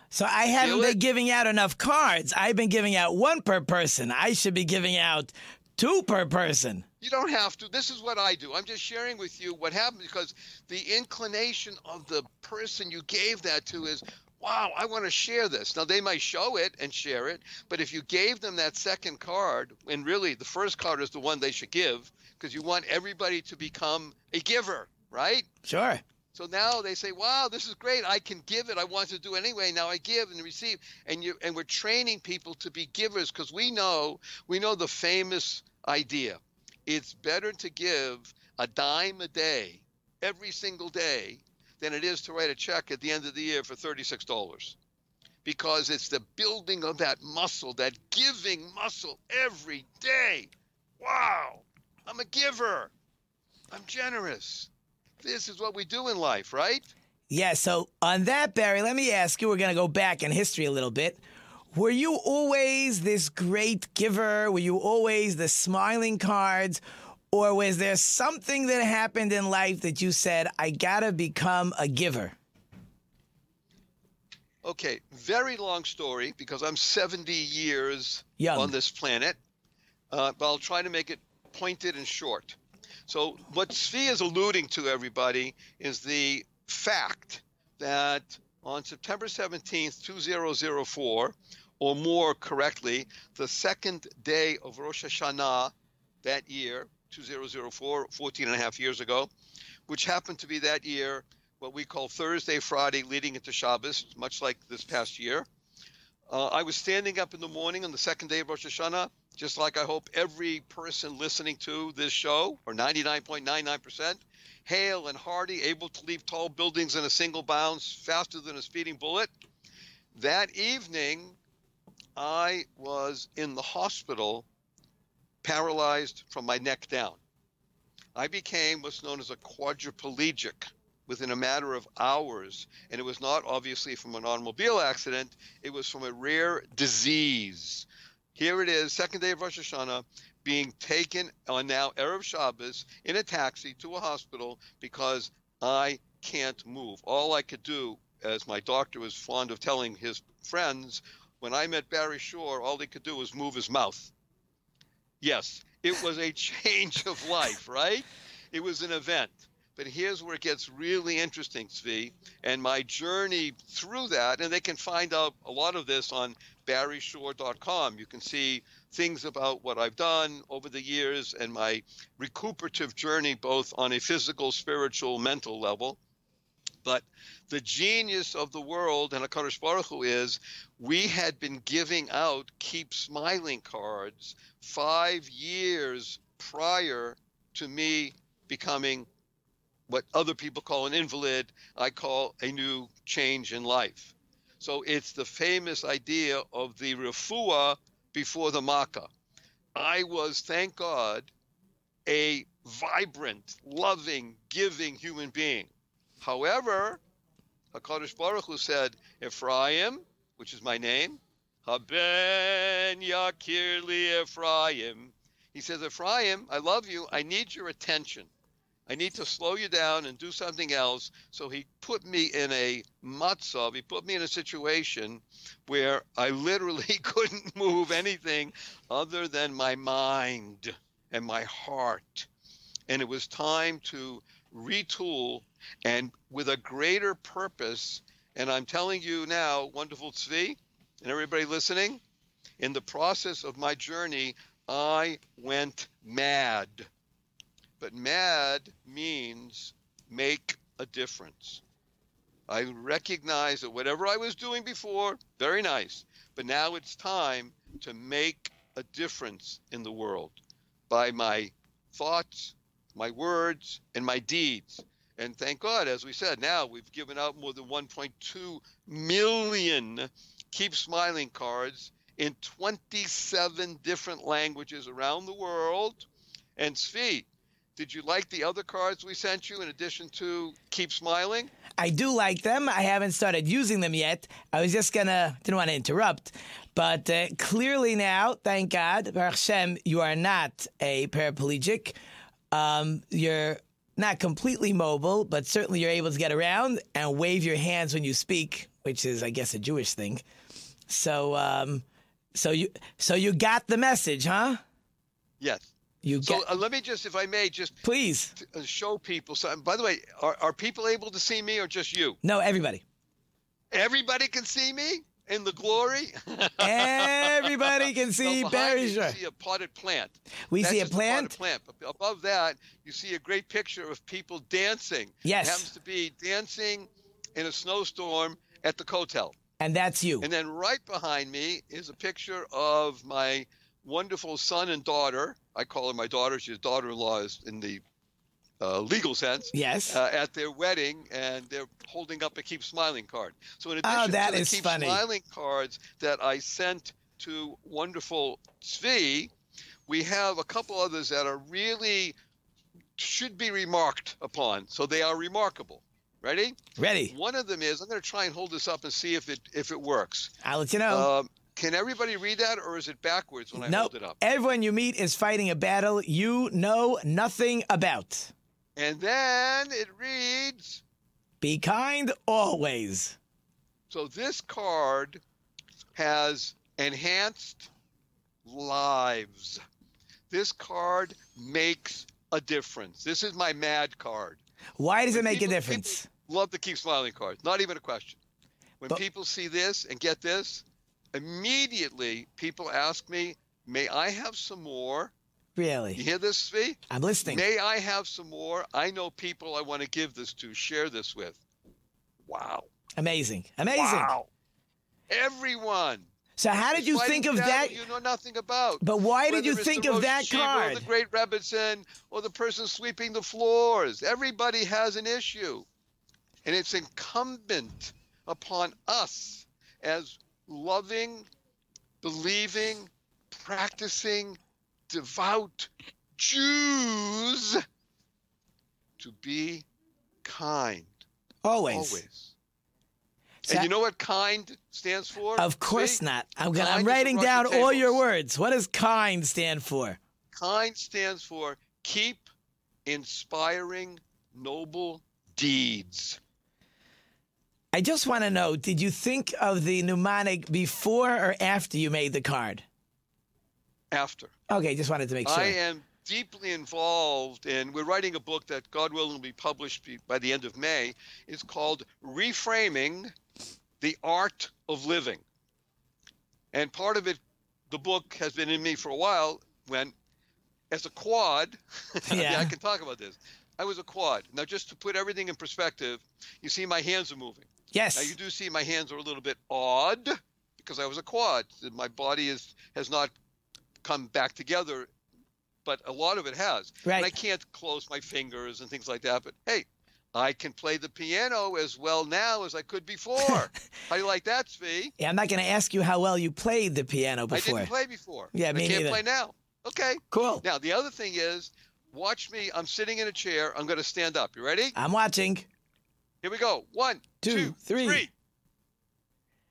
[SPEAKER 2] So I haven't been giving out enough cards. I've been giving out one per person. I should be giving out two per person.
[SPEAKER 8] You don't have to. This is what I do. I'm just sharing with you what happened because the inclination of the person you gave that to is, wow, I want to share this. Now, they might show it and share it, but if you gave them that second card, and really the first card is the one they should give because you want everybody to become a giver, right?
[SPEAKER 2] Sure.
[SPEAKER 8] So now they say, "Wow, this is great! I can give it. I want to do it anyway. Now I give and receive." And you and we're training people to be givers because we know we know the famous idea. It's better to give a dime a day every single day than it is to write a check at the end of the year for thirty-six dollars, because it's the building of that muscle, that giving muscle every day. Wow, I'm a giver. I'm generous. This is what we do in life, right?
[SPEAKER 2] Yeah, so on that, Barry, let me ask you, we're going to go back in history a little bit. Were you always this great giver? Were you always the smiling cards? Or was there something that happened in life that you said, I got to become a giver?
[SPEAKER 8] Okay, very long story because I'm 70 years
[SPEAKER 2] Young.
[SPEAKER 8] on this planet, uh, but I'll try to make it pointed and short. So, what Tzvi is alluding to, everybody, is the fact that on September 17th, 2004, or more correctly, the second day of Rosh Hashanah that year, 2004, 14 and a half years ago, which happened to be that year what we call Thursday, Friday, leading into Shabbos, much like this past year. Uh, I was standing up in the morning on the second day of Rosh Hashanah, just like I hope every person listening to this show, or 99.99%, hale and hearty, able to leave tall buildings in a single bounce faster than a speeding bullet. That evening, I was in the hospital, paralyzed from my neck down. I became what's known as a quadriplegic within a matter of hours. And it was not obviously from an automobile accident, it was from a rare disease. Here it is, second day of Rosh Hashanah, being taken on now Erev Shabbos in a taxi to a hospital because I can't move. All I could do, as my doctor was fond of telling his friends, when I met Barry Shore, all he could do was move his mouth. Yes, it was a change of life, right? It was an event. But here's where it gets really interesting, Tzvi, and my journey through that. And they can find out a lot of this on barryshore.com. You can see things about what I've done over the years and my recuperative journey, both on a physical, spiritual, mental level. But the genius of the world and HaKadosh Baruch Hu is we had been giving out Keep Smiling cards five years prior to me becoming what other people call an invalid, I call a new change in life. So it's the famous idea of the refuah before the makkah. I was, thank God, a vibrant, loving, giving human being. However, HaKadosh Baruch Hu said, Ephraim, which is my name, Haben Yakir li Ephraim. He says, Ephraim, I love you. I need your attention. I need to slow you down and do something else. So he put me in a matzav. He put me in a situation where I literally couldn't move anything other than my mind and my heart. And it was time to retool and with a greater purpose. And I'm telling you now, wonderful Tzvi, and everybody listening, in the process of my journey, I went mad. But mad means make a difference. I recognize that whatever I was doing before, very nice, but now it's time to make a difference in the world by my thoughts, my words, and my deeds. And thank God, as we said, now we've given out more than 1.2 million Keep Smiling cards in 27 different languages around the world. And Tzvi, did you like the other cards we sent you in addition to Keep Smiling?
[SPEAKER 2] I do like them. I haven't started using them yet. I was just gonna didn't want to interrupt, but uh, clearly now, thank God, Baruch Hashem, you are not a paraplegic. Um, you're not completely mobile, but certainly you're able to get around and wave your hands when you speak, which is, I guess, a Jewish thing. So, um, so you, so you got the message, huh?
[SPEAKER 8] Yes.
[SPEAKER 2] You
[SPEAKER 8] So
[SPEAKER 2] got,
[SPEAKER 8] uh, let me just, if I may, just
[SPEAKER 2] please.
[SPEAKER 8] t- uh, show people. So, by the way, are, are people able to see me or just you?
[SPEAKER 2] No, everybody.
[SPEAKER 8] Everybody can see me in the glory.
[SPEAKER 2] Everybody can see
[SPEAKER 8] behind
[SPEAKER 2] Barry
[SPEAKER 8] you
[SPEAKER 2] Shore.
[SPEAKER 8] see a potted plant.
[SPEAKER 2] We
[SPEAKER 8] That's
[SPEAKER 2] see a
[SPEAKER 8] just potted
[SPEAKER 2] plant.
[SPEAKER 8] plant. But above that, you see a great picture of people dancing.
[SPEAKER 2] Yes.
[SPEAKER 8] It happens to be dancing in a snowstorm at the Kotel.
[SPEAKER 2] And that's you.
[SPEAKER 8] And then right behind me is a picture of my wonderful son and daughter. I call her my daughter. She's daughter-in-law is in the uh, legal sense.
[SPEAKER 2] Yes.
[SPEAKER 8] Uh, at their wedding, and they're holding up a "Keep Smiling" card. So in addition
[SPEAKER 2] Oh, that
[SPEAKER 8] to the
[SPEAKER 2] is
[SPEAKER 8] "Keep
[SPEAKER 2] funny.
[SPEAKER 8] Smiling" cards that I sent to wonderful Tzvi, we have a couple others that are really should be remarked upon. So they are remarkable. Ready?
[SPEAKER 2] Ready.
[SPEAKER 8] One of them is I'm going to try and hold this up and see if it if it works.
[SPEAKER 2] I'll let you know.
[SPEAKER 8] Um, can everybody read that, or is it backwards when I
[SPEAKER 2] no,
[SPEAKER 8] hold it up?
[SPEAKER 2] everyone you meet is fighting a battle you know nothing about.
[SPEAKER 8] And then it reads.
[SPEAKER 2] Be kind always.
[SPEAKER 8] So this card has enhanced lives. This card makes a difference. This is my mad card.
[SPEAKER 2] Why does it
[SPEAKER 8] When
[SPEAKER 2] make a difference?
[SPEAKER 8] Love to keep smiling card. Not even a question. When
[SPEAKER 2] But-
[SPEAKER 8] people see this and get this, immediately people ask me, "May I have some more?" You
[SPEAKER 2] Really?
[SPEAKER 8] hear this, Tzvi?
[SPEAKER 2] I'm listening.
[SPEAKER 8] May I have some more? I know people I want to give this to, share this with. Wow.
[SPEAKER 2] Amazing. Amazing.
[SPEAKER 8] Wow. Everyone.
[SPEAKER 2] So how did you think of that?
[SPEAKER 8] You know nothing about.
[SPEAKER 2] But why did you think of that
[SPEAKER 8] Or
[SPEAKER 2] card?
[SPEAKER 8] the great Rebbetzin, or the person sweeping the floors. Everybody has an issue. And it's incumbent upon us as loving, believing, practicing, devout Jews to be kind.
[SPEAKER 2] Always.
[SPEAKER 8] Always.
[SPEAKER 2] So-
[SPEAKER 8] and you know what kind stands for?
[SPEAKER 2] Of course
[SPEAKER 8] See?
[SPEAKER 2] not. I'm, gonna, I'm writing down all your words. What does kind stand for?
[SPEAKER 8] Kind stands for keep inspiring noble deeds.
[SPEAKER 2] I just want to know did you think of the mnemonic before or after you made the card?
[SPEAKER 8] After.
[SPEAKER 2] Okay, just wanted to make sure.
[SPEAKER 8] I am deeply involved in, we're writing a book that God willing will be published by the end of May. It's called Reframing the Art of Living. And part of it, the book has been in me for a while when, as a quad,
[SPEAKER 2] Yeah.
[SPEAKER 8] I can talk about this. I was a quad. Now, just to put everything in perspective, you see my hands are moving.
[SPEAKER 2] yes.
[SPEAKER 8] Now you do see my hands are a little bit odd because I was a quad. My body is has not come back together, but a lot of it has.
[SPEAKER 2] Right.
[SPEAKER 8] And I can't close my fingers and things like that. But hey, I can play the piano as well now as I could before. How do you like that, Tzvi?
[SPEAKER 2] yeah, I'm not going to ask you how well you played the piano before.
[SPEAKER 8] I didn't play before.
[SPEAKER 2] Yeah, me
[SPEAKER 8] I can't
[SPEAKER 2] neither.
[SPEAKER 8] play now. Okay.
[SPEAKER 2] Cool.
[SPEAKER 8] Now the other thing is, watch me. I'm sitting in a chair. I'm going to stand up. You ready?
[SPEAKER 2] I'm watching.
[SPEAKER 8] Here we go. One,
[SPEAKER 2] Two,
[SPEAKER 8] two,
[SPEAKER 2] three.
[SPEAKER 8] three.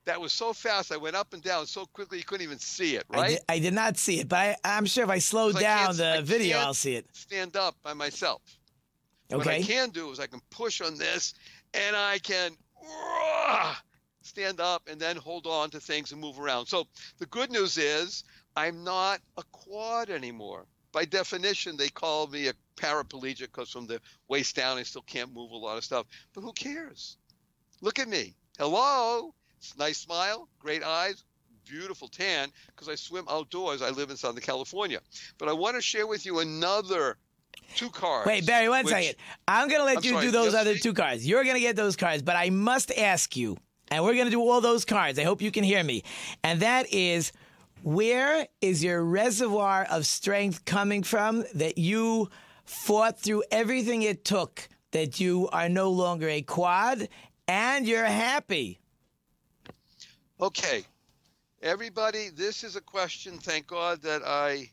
[SPEAKER 8] That was so fast. I went up and down so quickly you couldn't even see it,
[SPEAKER 2] I,
[SPEAKER 8] right?
[SPEAKER 2] did, I did not see it, but I, I'm sure if I slow down the
[SPEAKER 8] I
[SPEAKER 2] video, I'll see it.
[SPEAKER 8] Stand up by myself. Okay. What I can do is I can push on this and I can stand up and then hold on to things and move around. So the good news is I'm not a quad anymore. By definition, they call me a paraplegic because from the waist down I still can't move a lot of stuff. But who cares? Look at me. Hello. Nice smile, great eyes, beautiful tan because I swim outdoors. I live in Southern California. But I want to share with you another two cards.
[SPEAKER 2] Wait, Barry, one second. I'm going to let
[SPEAKER 8] I'm
[SPEAKER 2] you
[SPEAKER 8] sorry,
[SPEAKER 2] do those other two cards. You're going to get those cards, but I must ask you, and we're going to do all those cards. I hope you can hear me. And that is where is your reservoir of strength coming from that you fought through everything it took that you are no longer a quad and you're happy?
[SPEAKER 8] Okay. Everybody, this is a question, thank God, that I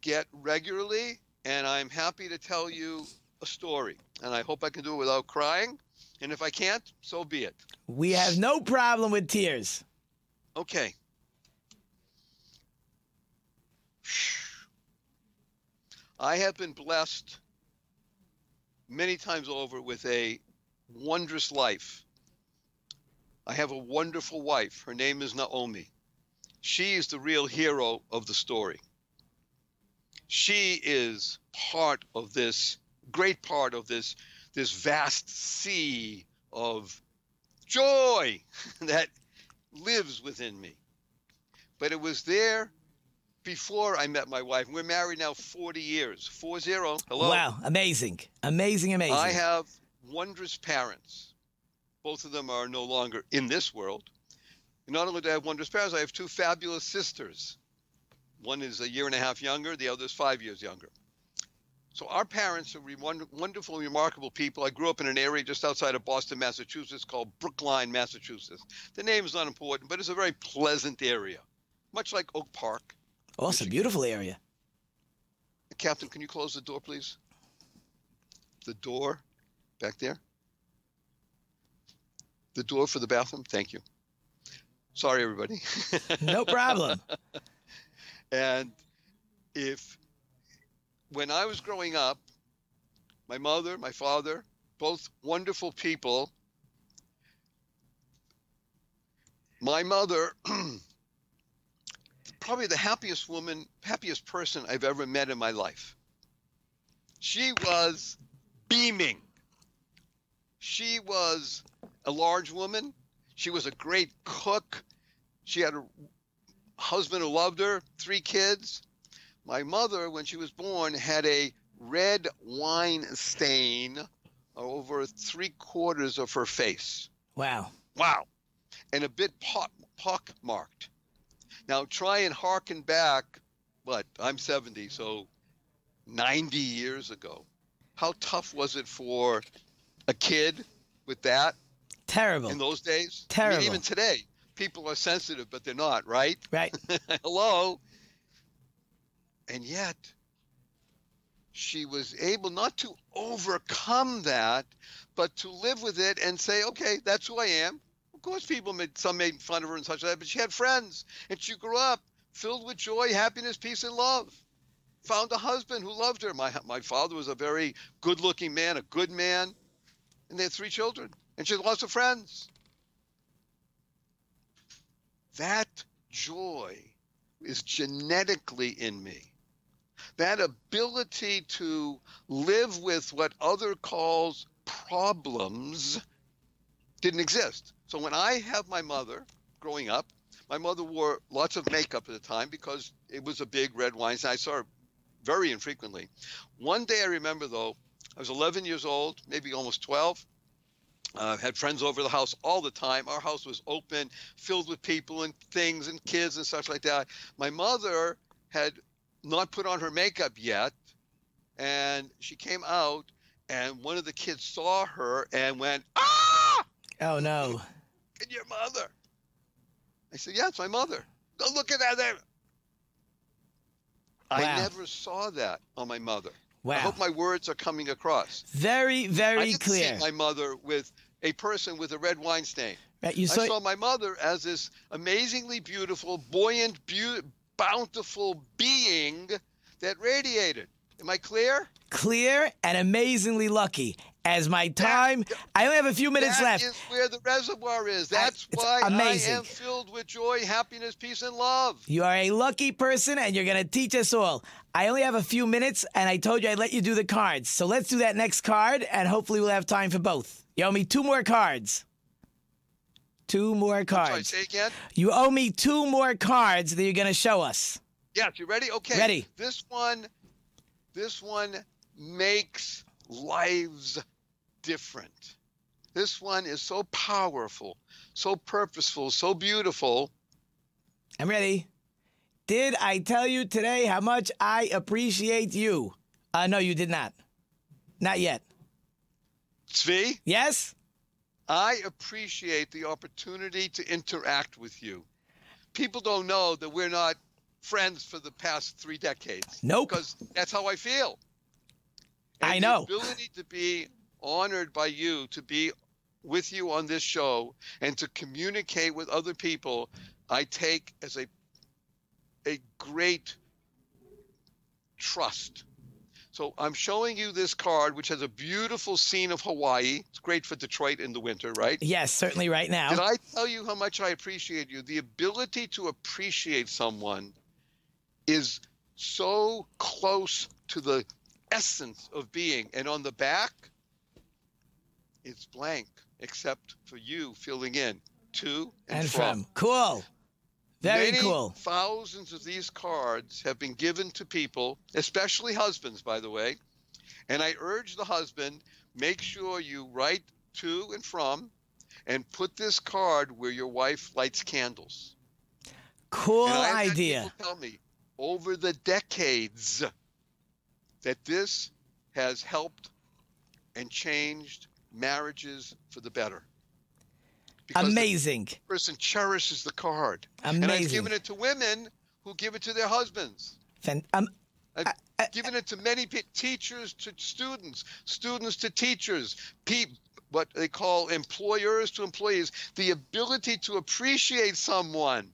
[SPEAKER 8] get regularly, and I'm happy to tell you a story. And I hope I can do it without crying. And if I can't, so be it.
[SPEAKER 2] We have no problem with tears.
[SPEAKER 8] Okay. I have been blessed many times over with a wondrous life. I have a wonderful wife. Her name is Naomi. She is the real hero of the story. She is part of this great part of this this vast sea of joy that lives within me. But it was there before I met my wife. We're married now 40 years. Four zero. Hello.
[SPEAKER 2] Wow, amazing. Amazing, amazing.
[SPEAKER 8] I have wondrous parents. Both of them are no longer in this world. And not only do I have wondrous parents, I have two fabulous sisters. One is a year and a half younger, the other is five years younger. So our parents are wonderful, remarkable people. I grew up in an area just outside of Boston, Massachusetts, called Brookline, Massachusetts. The name is not important, but it's a very pleasant area, much like Oak Park.
[SPEAKER 2] Oh, awesome, beautiful area.
[SPEAKER 8] Captain, can you close the door, please? The door back there. The door for the bathroom. Thank you. Sorry, everybody.
[SPEAKER 2] No problem.
[SPEAKER 8] and if, when I was growing up, my mother, my father, both wonderful people, my mother, probably the happiest woman, happiest person I've ever met in my life. She was beaming. She was a large woman. She was a great cook. She had a husband who loved her, three kids. My mother, when she was born, had a red wine stain over three quarters of her face.
[SPEAKER 2] Wow.
[SPEAKER 8] Wow. And a bit pock, pock marked. Now try and harken back, but I'm 70, so 90 years ago. How tough was it for a kid with that
[SPEAKER 2] Terrible.
[SPEAKER 8] in those days? I
[SPEAKER 2] Terrible.
[SPEAKER 8] mean, even today, people are sensitive, but they're not, right?
[SPEAKER 2] Right.
[SPEAKER 8] Hello. And yet, she was able not to overcome that, but to live with it and say, okay, that's who I am. Of course, people made some made fun of her and such like that, but she had friends, and she grew up filled with joy, happiness, peace, and love. Found a husband who loved her. My my father was a very good-looking man, a good man, and they had three children, and she lots of friends. That joy is genetically in me. That ability to live with what other calls problems didn't exist. So when I have my mother growing up, my mother wore lots of makeup at the time because it was a big red wine. And I saw her very infrequently. One day I remember though, I was 11 years old, maybe almost 12. Uh, had friends over the house all the time. Our house was open, filled with people and things and kids and such like that. My mother had not put on her makeup yet, and she came out, and one of the kids saw her and went, "Ah!"
[SPEAKER 2] Oh no.
[SPEAKER 8] And your mother. I said, Yeah, it's my mother. Go look at that there. I never saw that on my mother. I hope my words are coming across.
[SPEAKER 2] Very,
[SPEAKER 8] I
[SPEAKER 2] very
[SPEAKER 8] didn't
[SPEAKER 2] clear.
[SPEAKER 8] see my mother with a person with a red wine stain.
[SPEAKER 2] Right, you
[SPEAKER 8] I
[SPEAKER 2] saw,
[SPEAKER 8] saw my mother as this amazingly beautiful, buoyant, beau- bountiful being that radiated. Am I clear?
[SPEAKER 2] clear and amazingly lucky. As my time, I only have a few minutes
[SPEAKER 8] That
[SPEAKER 2] left.
[SPEAKER 8] is where the reservoir is. That's
[SPEAKER 2] it's
[SPEAKER 8] why
[SPEAKER 2] amazing.
[SPEAKER 8] I am filled with joy, happiness, peace, and love.
[SPEAKER 2] You are a lucky person and you're going to teach us all. I only have a few minutes and I told you I'd let you do the cards. So let's do that next card and hopefully we'll have time for both. You owe me two more cards. Two more
[SPEAKER 8] Sorry,
[SPEAKER 2] cards.
[SPEAKER 8] say again.
[SPEAKER 2] You owe me two more cards that you're going to show us.
[SPEAKER 8] Yes, you ready? Okay.
[SPEAKER 2] Ready.
[SPEAKER 8] This one, this one makes lives different. This one is so powerful, so purposeful, so beautiful.
[SPEAKER 2] I'm ready. Did I tell you today how much I appreciate you? Uh, no, you did not. Not yet.
[SPEAKER 8] Tzvi,
[SPEAKER 2] Yes?
[SPEAKER 8] I appreciate the opportunity to interact with you. people don't know that we're not friends for the past three decades.
[SPEAKER 2] Nope.
[SPEAKER 8] Because that's how I feel.
[SPEAKER 2] I know.
[SPEAKER 8] The ability to be honored by you, to be with you on this show, and to communicate with other people, I take as a a great trust. So I'm showing you this card, which has a beautiful scene of Hawaii. It's great for Detroit in the winter, right?
[SPEAKER 2] Yes, certainly right now.
[SPEAKER 8] Did I tell you how much I appreciate you? The ability to appreciate someone is so close to the essence of being. And on the back, it's blank, except for you filling in to and,
[SPEAKER 2] and from. Cool. Very
[SPEAKER 8] Many
[SPEAKER 2] cool.
[SPEAKER 8] Thousands of these cards have been given to people, especially husbands, by the way. And I urge the husband make sure you write to and from and put this card where your wife lights candles.
[SPEAKER 2] Cool
[SPEAKER 8] And I've had
[SPEAKER 2] idea.
[SPEAKER 8] people tell me over the decades that this has helped and changed marriages for the better. Because the
[SPEAKER 2] Amazing.
[SPEAKER 8] person cherishes the card. Amazing. And I've given it to women who give it to their husbands.
[SPEAKER 2] Fan- um,
[SPEAKER 8] I've given it to many pe- teachers to students, students to teachers, pe- what they call employers to employees. The ability to appreciate someone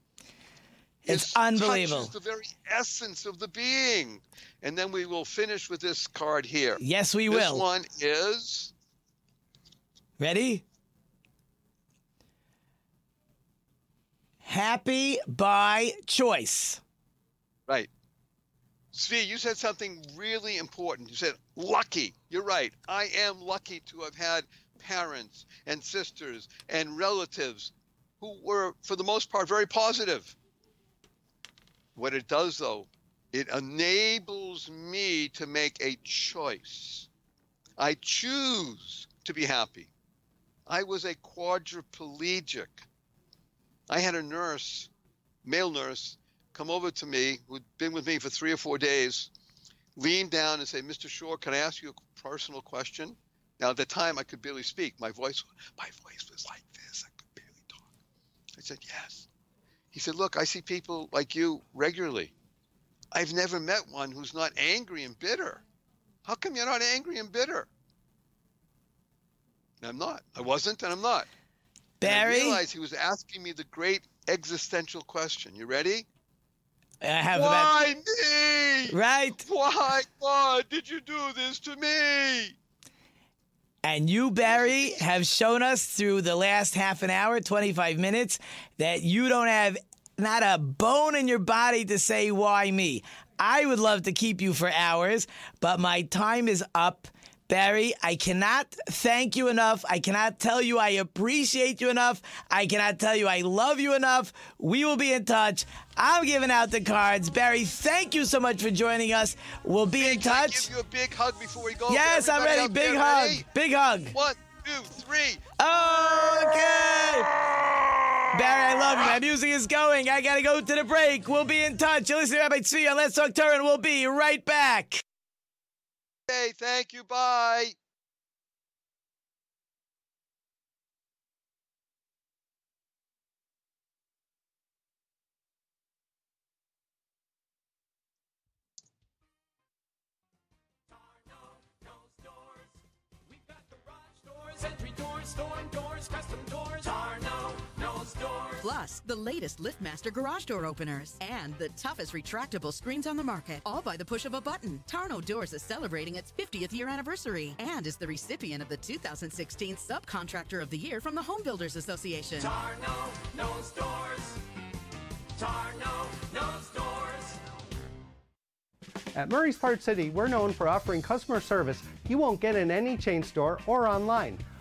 [SPEAKER 2] It's
[SPEAKER 8] is-
[SPEAKER 2] unbelievable.
[SPEAKER 8] touches the very essence of the being. And then we will finish with this card here.
[SPEAKER 2] Yes, we
[SPEAKER 8] this
[SPEAKER 2] will.
[SPEAKER 8] This one is
[SPEAKER 2] Ready? Happy by choice.
[SPEAKER 8] Right. Tzvi, you said something really important. You said lucky. You're right. I am lucky to have had parents and sisters and relatives who were, for the most part, very positive. What it does, though, it enables me to make a choice. I choose to be happy. I was a quadriplegic. I had a nurse, male nurse, come over to me, who'd been with me for three or four days, lean down and say, Mr. Shore, can I ask you a personal question? Now, at the time, I could barely speak. My voice, my voice was like this. I could barely talk. I said, yes. He said, look, I see people like you regularly. I've never met one who's not angry and bitter. How come you're not angry and bitter? And I'm not. I wasn't, and I'm not. And I
[SPEAKER 2] Barry,
[SPEAKER 8] realized he was asking me the great existential question. You ready?
[SPEAKER 2] I have
[SPEAKER 8] Why
[SPEAKER 2] about
[SPEAKER 8] me?
[SPEAKER 2] right.
[SPEAKER 8] Why, God, did you do this to me?
[SPEAKER 2] And you, Barry, have shown us through the last half an hour, 25 minutes, that you don't have not a bone in your body to say, why me? I would love to keep you for hours, but my time is up. Barry, I cannot thank you enough. I cannot tell you I appreciate you enough. I cannot tell you I love you enough. We will be in touch. I'm giving out the cards. Barry, thank you so much for joining us. We'll be in
[SPEAKER 8] Can I
[SPEAKER 2] touch.
[SPEAKER 8] give you a big hug before we go?
[SPEAKER 2] Yes, I'm ready. Big
[SPEAKER 8] there,
[SPEAKER 2] hug.
[SPEAKER 8] ready?
[SPEAKER 2] Big hug.
[SPEAKER 8] One, two, three.
[SPEAKER 2] Okay. Barry, I love you. My music is going. I gotta go to the break. We'll be in touch. You're listening to Rabbi Tzvi on Let's Talk Torah, and we'll be right back.
[SPEAKER 8] Okay, thank you. Bye.
[SPEAKER 9] Storm doors, custom doors.
[SPEAKER 10] Plus, the latest LiftMaster garage door openers and the toughest retractable screens on the market, all by the push of a button. Tarno Doors is celebrating its 50th year anniversary and is the recipient of the 2016 Subcontractor of the Year from the Home Builders Association.
[SPEAKER 9] Tarno knows doors. Tarno knows doors.
[SPEAKER 11] At Murray's Part City, we're known for offering customer service you won't get in any chain store or online.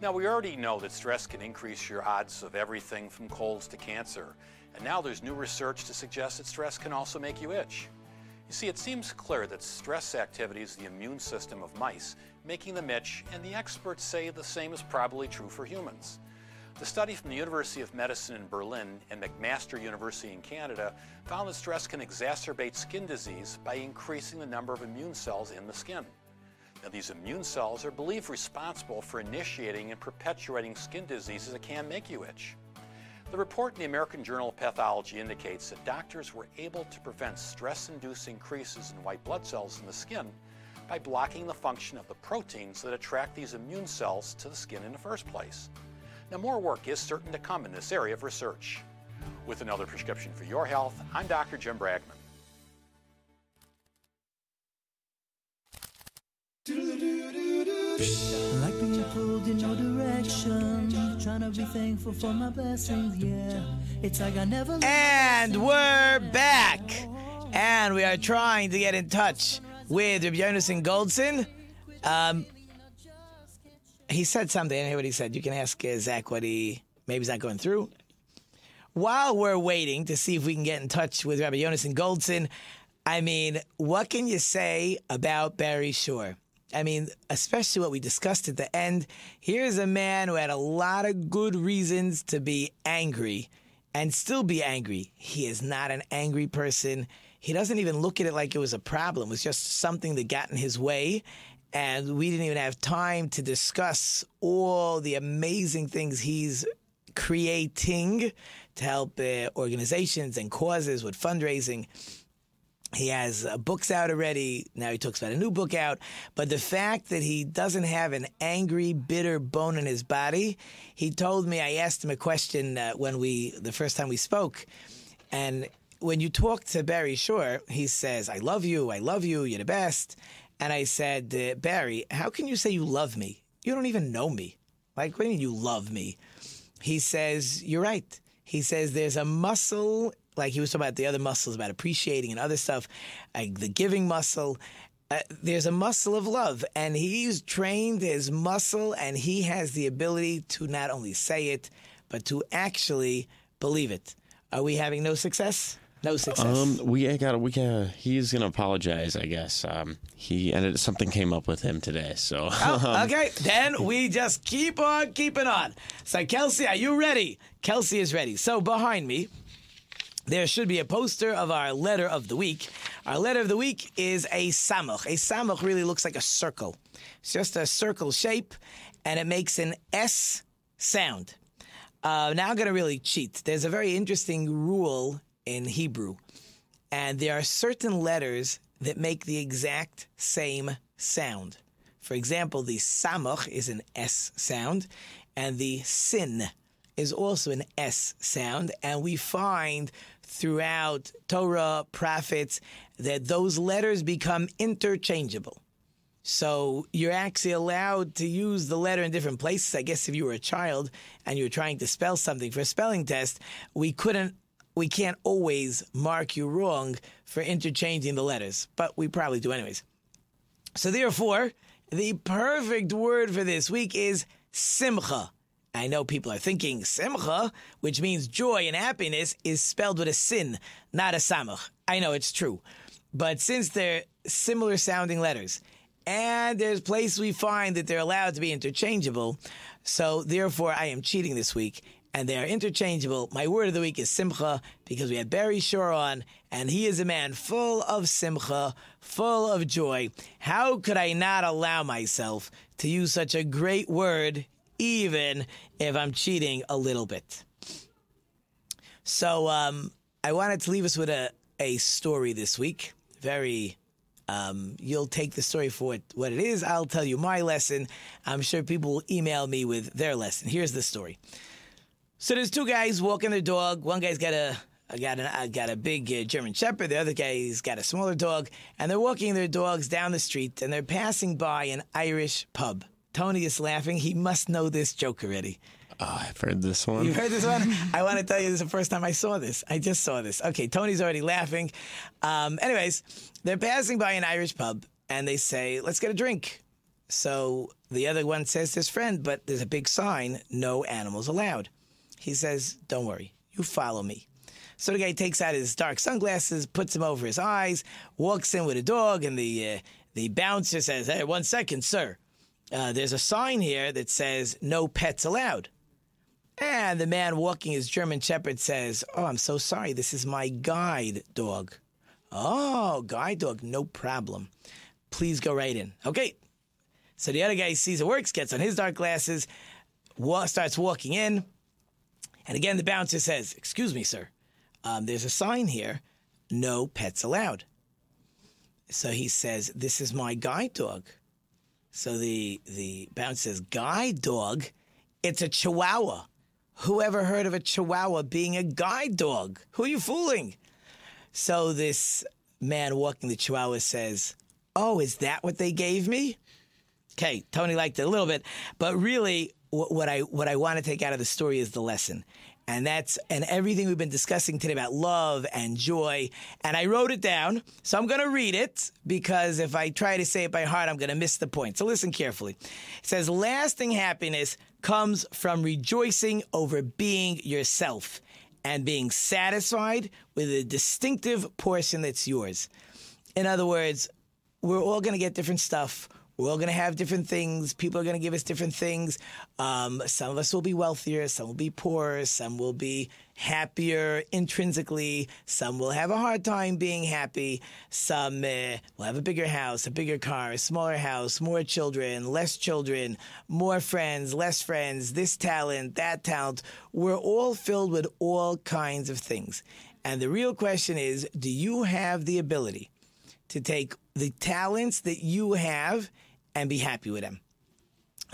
[SPEAKER 6] Now, we already know that stress can increase your odds of everything from colds to cancer. And now there's new research to suggest that stress can also make you itch. You see, it seems clear that stress activities the immune system of mice, making them itch, and the experts say the same is probably true for humans. The study from the University of Medicine in Berlin and McMaster University in Canada found that stress can exacerbate skin disease by increasing the number of immune cells in the skin. Now, these immune cells are believed responsible for initiating and perpetuating skin diseases that can make you itch. The report in the American Journal of Pathology indicates that doctors were able to prevent stress induced increases in white blood cells in the skin by blocking the function of the proteins that attract these immune cells to the skin in the first place. Now, more work is certain to come in this area of research. With another prescription for your health, I'm Dr. Jim Bragman.
[SPEAKER 12] Like being pulled in your direction. Trying to be thankful for my blessings, yeah. It's like I never.
[SPEAKER 2] And we're back. And we are trying to get in touch with Rabbi Yonason Goldson. Um, he said something. I hear what he said. You can ask uh, Zach what he. Maybe he's not going through. While we're waiting to see if we can get in touch with Rabbi Yonason Goldson, I mean, what can you say about Barry Shore? I mean, especially what we discussed at the end. Here's a man who had a lot of good reasons to be angry and still be angry. He is not an angry person. He doesn't even look at it like it was a problem. It was just something that got in his way. And we didn't even have time to discuss all the amazing things he's creating to help uh, organizations and causes with fundraising. He has uh, books out already. Now he talks about a new book out. But the fact that he doesn't have an angry, bitter bone in his body, he told me, I asked him a question uh, when we, the first time we spoke. And when you talk to Barry Shore, he says, I love you, I love you, you're the best. And I said, uh, Barry, how can you say you love me? You don't even know me. Like, what do you mean you love me? He says, You're right. He says there's a muscle like he was talking about the other muscles about appreciating and other stuff, like the giving muscle. Uh, there's a muscle of love, and he's trained his muscle, and he has the ability to not only say it, but to actually believe it. Are we having no success? No success.
[SPEAKER 13] Um, we got we got. He's gonna apologize, I guess. Um, he ended something came up with him today, so.
[SPEAKER 2] Oh,
[SPEAKER 13] um,
[SPEAKER 2] okay, then we just keep on keeping on. So, Kelsey, are you ready? Kelsey is ready. So, behind me, there should be a poster of our letter of the week. Our letter of the week is a samuch. A samuch really looks like a circle. It's just a circle shape, and it makes an S sound. Uh, now I'm going to really cheat. There's a very interesting rule in Hebrew, and there are certain letters that make the exact same sound. For example, the samuch is an S sound, and the sin is also an S sound, and we find throughout Torah, prophets, that those letters become interchangeable. So you're actually allowed to use the letter in different places. I guess if you were a child and you were trying to spell something for a spelling test, we couldn't we can't always mark you wrong for interchanging the letters, but we probably do anyways. So therefore, the perfect word for this week is simcha. I know people are thinking simcha, which means joy and happiness, is spelled with a sin, not a samach. I know it's true. But since they're similar sounding letters, and there's place we find that they're allowed to be interchangeable, so therefore I am cheating this week, and they are interchangeable. My word of the week is simcha, because we had Barry Shore on, and he is a man full of simcha, full of joy. How could I not allow myself to use such a great word even if I'm cheating a little bit. So um, I wanted to leave us with a, a story this week. Very, um, you'll take the story for what, what it is. I'll tell you my lesson. I'm sure people will email me with their lesson. Here's the story. So there's two guys walking their dog. One guy's got a got a got a big uh, German Shepherd. The other guy's got a smaller dog, and they're walking their dogs down the street, and they're passing by an Irish pub. Tony is laughing. He must know this joke already.
[SPEAKER 13] Oh, I've heard this one.
[SPEAKER 2] You've heard this one? I want to tell you this is the first time I saw this. I just saw this. Okay, Tony's already laughing. Um, anyways, they're passing by an Irish pub and they say, let's get a drink. So the other one says to his friend, but there's a big sign, no animals allowed. He says, don't worry, you follow me. So the guy takes out his dark sunglasses, puts them over his eyes, walks in with a dog, and the uh, the bouncer says, "Hey, one second, sir. Uh, there's a sign here that says no pets allowed." And the man walking his German Shepherd says, "Oh, I'm so sorry. This is my guide dog." Oh, guide dog, no problem. Please go right in. Okay. So the other guy sees it works, gets on his dark glasses, wa- starts walking in. And again, the bouncer says, Excuse me, sir. Um, there's a sign here no pets allowed. So he says, This is my guide dog. So the, the bouncer says, Guide dog? It's a chihuahua. Who ever heard of a chihuahua being a guide dog? Who are you fooling? So this man walking the chihuahua says, Oh, is that what they gave me? Okay, Tony liked it a little bit, but really, what I what I want to take out of the story is the lesson, and that's and everything we've been discussing today about love and joy. And I wrote it down, so I'm going to read it because if I try to say it by heart, I'm going to miss the point. So listen carefully. It says, "Lasting happiness comes from rejoicing over being yourself." And being satisfied with a distinctive portion that's yours. In other words, we're all going to get different stuff. We're all going to have different things. People are going to give us different things. Um, some of us will be wealthier. Some will be poorer. Some will be happier intrinsically. Some will have a hard time being happy. Some uh, will have a bigger house, a bigger car, a smaller house, more children, less children, more friends, less friends, this talent, that talent. We're all filled with all kinds of things. And the real question is do you have the ability to take the talents that you have and be happy with them?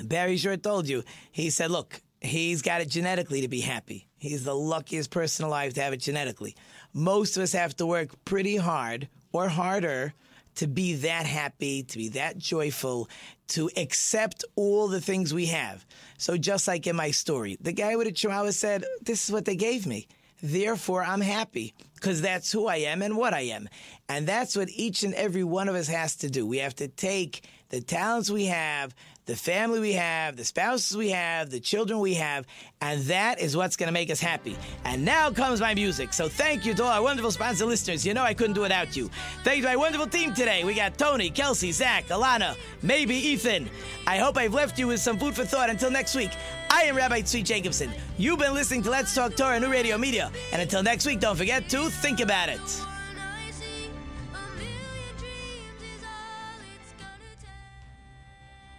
[SPEAKER 2] Barry Shore told you, he said, look, he's got it genetically to be happy. He's the luckiest person alive to have it genetically. Most of us have to work pretty hard or harder to be that happy, to be that joyful, to accept all the things we have. So, just like in my story, the guy with a chihuahua said, This is what they gave me. Therefore, I'm happy because that's who I am and what I am. And that's what each and every one of us has to do. We have to take the talents we have, the family we have, the spouses we have, the children we have, and that is what's going to make us happy. And now comes my music. So thank you to all our wonderful sponsor listeners. You know I couldn't do it without you. Thank you to my wonderful team today. We got Tony, Kelsey, Zach, Alana, maybe Ethan. I hope I've left you with some food for thought. Until next week, I am Rabbi Tzvi Jacobson. You've been listening to Let's Talk Torah New Radio Media. And until next week, don't forget to think about it.